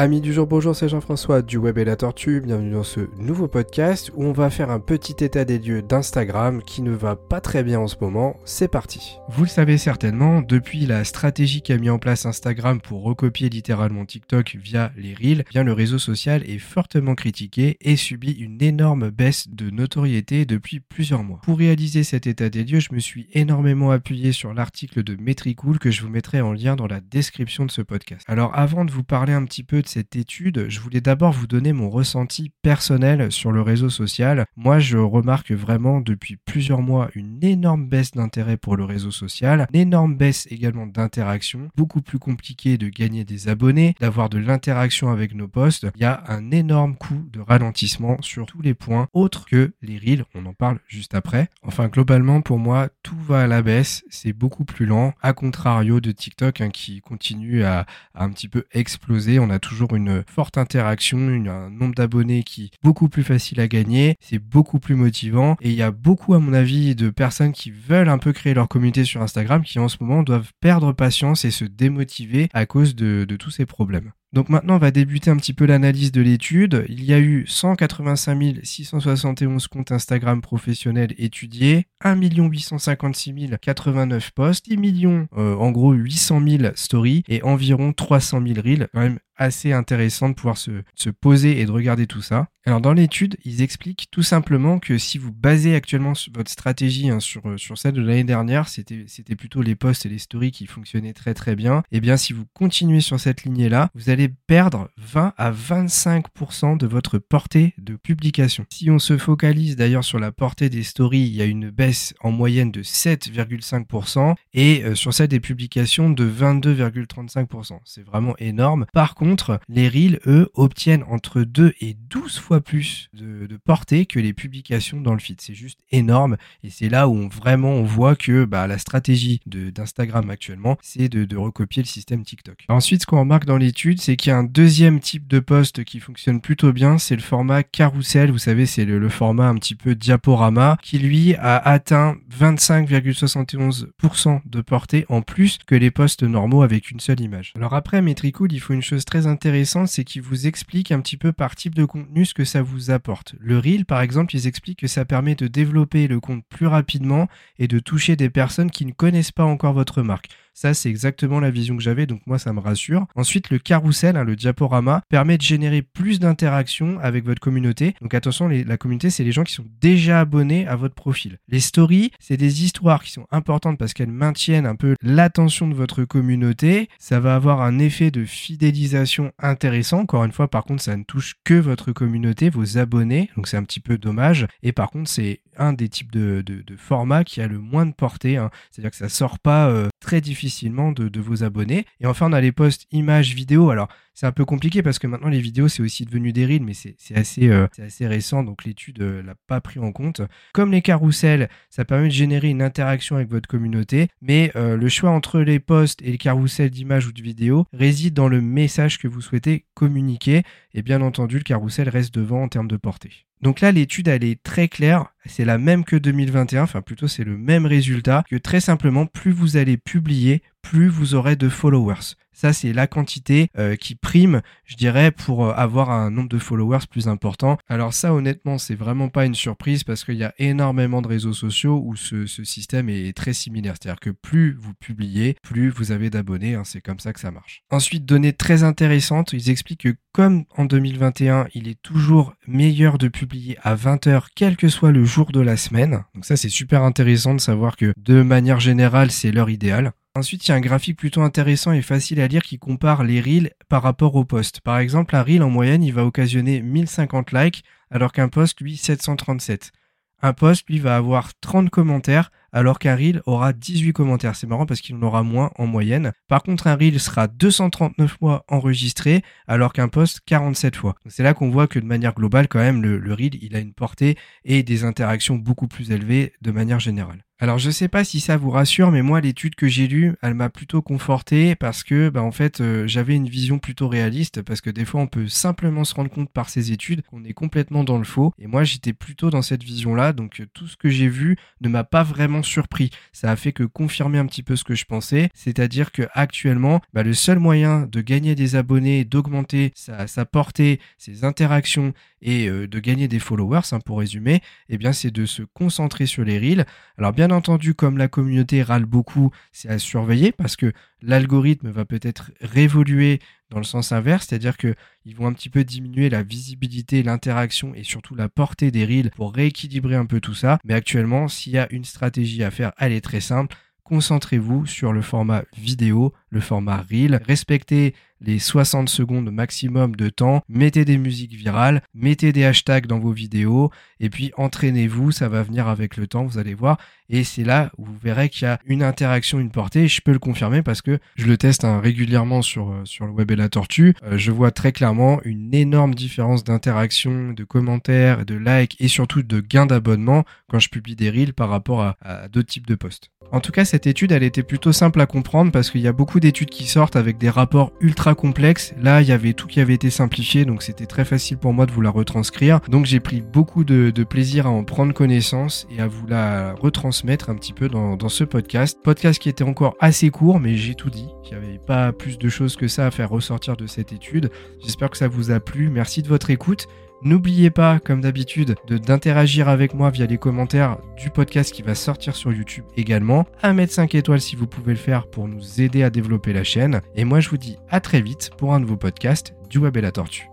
Amis du jour, bonjour, c'est Jean-François du Web et la Tortue. Bienvenue dans ce nouveau podcast où on va faire un petit état des lieux d'Instagram qui ne va pas très bien en ce moment. C'est parti. Vous le savez certainement, depuis la stratégie qu'a mis en place Instagram pour recopier littéralement TikTok via les Reels, eh bien le réseau social est fortement critiqué et subit une énorme baisse de notoriété depuis plusieurs mois. Pour réaliser cet état des lieux, je me suis énormément appuyé sur l'article de Metricool que je vous mettrai en lien dans la description de ce podcast. Alors avant de vous parler un petit peu de cette étude, je voulais d'abord vous donner mon ressenti personnel sur le réseau social. Moi, je remarque vraiment depuis plusieurs mois une énorme baisse d'intérêt pour le réseau social, une énorme baisse également d'interaction, beaucoup plus compliqué de gagner des abonnés, d'avoir de l'interaction avec nos posts. Il y a un énorme coup de ralentissement sur tous les points autres que les reels, on en parle juste après. Enfin, globalement, pour moi, tout va à la baisse, c'est beaucoup plus lent, à contrario de TikTok hein, qui continue à, à un petit peu exploser. On a toujours une forte interaction, un nombre d'abonnés qui est beaucoup plus facile à gagner, c'est beaucoup plus motivant et il y a beaucoup à mon avis de personnes qui veulent un peu créer leur communauté sur Instagram qui en ce moment doivent perdre patience et se démotiver à cause de, tous ces problèmes. Donc maintenant, on va débuter un petit peu l'analyse de l'étude. Il y a eu 185 671 comptes Instagram professionnels étudiés, 1 856 089 posts, 10 millions, euh, en gros 800 000 stories et environ 300 000 reels. Quand même assez intéressant de pouvoir se, se poser et de regarder tout ça. Alors dans l'étude, ils expliquent tout simplement que si vous basez actuellement votre stratégie hein, sur, sur celle de l'année dernière, c'était plutôt les posts et les stories qui fonctionnaient très très bien. Et eh bien si vous continuez sur cette lignée-là, vous allez perdre 20 à 25% de votre portée de publication. Si on se focalise d'ailleurs sur la portée des stories, il y a une baisse en moyenne de 7,5% et euh, sur celle des publications de 22,35%. C'est vraiment énorme. Par contre, les reels, eux, obtiennent entre 2 et 12 fois plus de, portée que les publications dans le feed. C'est juste énorme et c'est là où on, vraiment on voit que bah, la stratégie d'Instagram actuellement, c'est de, recopier le système TikTok. Ensuite, ce qu'on remarque dans l'étude, c'est qu'il y a un deuxième type de poste qui fonctionne plutôt bien, c'est le format carousel. Vous savez, c'est le, format un petit peu diaporama qui lui a atteint 25,71% de portée en plus que les postes normaux avec une seule image. Alors après Metricool, il faut une chose très intéressante, c'est qu'il vous explique un petit peu par type de contenu ce que ça vous apporte. Le reel, par exemple, ils expliquent que ça permet de développer le compte plus rapidement et de toucher des personnes qui ne connaissent pas encore votre marque. Ça, c'est exactement la vision que j'avais, donc moi, ça me rassure. Ensuite, le carousel, hein, le diaporama, permet de générer plus d'interactions avec votre communauté. Donc attention, la communauté, c'est les gens qui sont déjà abonnés à votre profil. Les stories, c'est des histoires qui sont importantes parce qu'elles maintiennent un peu l'attention de votre communauté. Ça va avoir un effet de fidélisation intéressant. Encore une fois, par contre, ça ne touche que votre communauté, vos abonnés. Donc c'est un petit peu dommage. Et par contre, c'est un des types de, formats qui a le moins de portée. Hein. C'est-à-dire que ça sort pas euh, très difficilement de, de, vos abonnés. Et enfin, on a les posts images, vidéos. Alors, c'est un peu compliqué parce que maintenant les vidéos c'est aussi devenu des reels, mais c'est assez, euh, assez récent, donc l'étude euh, l'a pas pris en compte. Comme les carousels, ça permet de générer une interaction avec votre communauté, mais euh, le choix entre les posts et les carousels d'images ou de vidéos réside dans le message que vous souhaitez communiquer, et bien entendu le carrousel reste devant en termes de portée. Donc là, l'étude, elle est très claire. C'est la même que 2021, enfin plutôt c'est le même résultat, que très simplement, plus vous allez publier, plus vous aurez de followers. Ça, c'est la quantité euh, qui prime, je dirais, pour euh, avoir un nombre de followers plus important. Alors ça, honnêtement, c'est vraiment pas une surprise parce qu'il y a énormément de réseaux sociaux où ce, système est très similaire. C'est-à-dire que plus vous publiez, plus vous avez d'abonnés. Hein, c'est comme ça que ça marche. Ensuite, données très intéressantes, ils expliquent que comme en 2021, il est toujours meilleur de publier à 20h, quel que soit le jour de la semaine. Donc ça, c'est super intéressant de savoir que de manière générale, c'est l'heure idéale. Ensuite, il y a un graphique plutôt intéressant et facile à lire qui compare les reels par rapport aux posts. Par exemple, un reel en moyenne, il va occasionner 1050 likes, alors qu'un post, lui, 737. Un post, lui, va avoir 30 commentaires, alors qu'un reel aura 18 commentaires. C'est marrant parce qu'il en aura moins en moyenne. Par contre, un reel sera 239 fois enregistré, alors qu'un post 47 fois. C'est là qu'on voit que de manière globale, quand même, le, le reel, il a une portée et des interactions beaucoup plus élevées de manière générale. Alors je sais pas si ça vous rassure, mais moi l'étude que j'ai lue, elle m'a plutôt conforté parce que bah en fait euh, j'avais une vision plutôt réaliste parce que des fois on peut simplement se rendre compte par ces études qu'on est complètement dans le faux et moi j'étais plutôt dans cette vision là donc euh, tout ce que j'ai vu ne m'a pas vraiment surpris. Ça a fait que confirmer un petit peu ce que je pensais, c'est-à-dire que actuellement bah, le seul moyen de gagner des abonnés, d'augmenter sa, portée, ses interactions et euh, de gagner des followers, hein, pour résumer, eh bien c'est de se concentrer sur les reels. Alors bien entendu, comme la communauté râle beaucoup, c'est à surveiller parce que l'algorithme va peut-être révoluer dans le sens inverse, c'est-à-dire que ils vont un petit peu diminuer la visibilité, l'interaction et surtout la portée des reels pour rééquilibrer un peu tout ça. Mais actuellement, s'il y a une stratégie à faire, elle est très simple concentrez-vous sur le format vidéo, le format reel. Respectez les 60 secondes maximum de temps, mettez des musiques virales, mettez des hashtags dans vos vidéos, et puis entraînez-vous, ça va venir avec le temps, vous allez voir. Et c'est là où vous verrez qu'il y a une interaction, une portée. Je peux le confirmer parce que je le teste hein, régulièrement sur, euh, sur le web et la tortue. Euh, je vois très clairement une énorme différence d'interaction, de commentaires, de likes et surtout de gains d'abonnement quand je publie des reels par rapport à, à d'autres types de posts. En tout cas, cette étude, elle était plutôt simple à comprendre parce qu'il y a beaucoup d'études qui sortent avec des rapports ultra complexes. Là, il y avait tout qui avait été simplifié, donc c'était très facile pour moi de vous la retranscrire. Donc j'ai pris beaucoup de, plaisir à en prendre connaissance et à vous la retransmettre un petit peu dans, ce podcast. Podcast qui était encore assez court, mais j'ai tout dit. Il n'y avait pas plus de choses que ça à faire ressortir de cette étude. J'espère que ça vous a plu. Merci de votre écoute. N'oubliez pas, comme d'habitude, d'interagir avec moi via les commentaires du podcast qui va sortir sur YouTube également. À mettre 5 étoiles si vous pouvez le faire pour nous aider à développer la chaîne. Et moi, je vous dis à très vite pour un nouveau podcast du Web et la Tortue.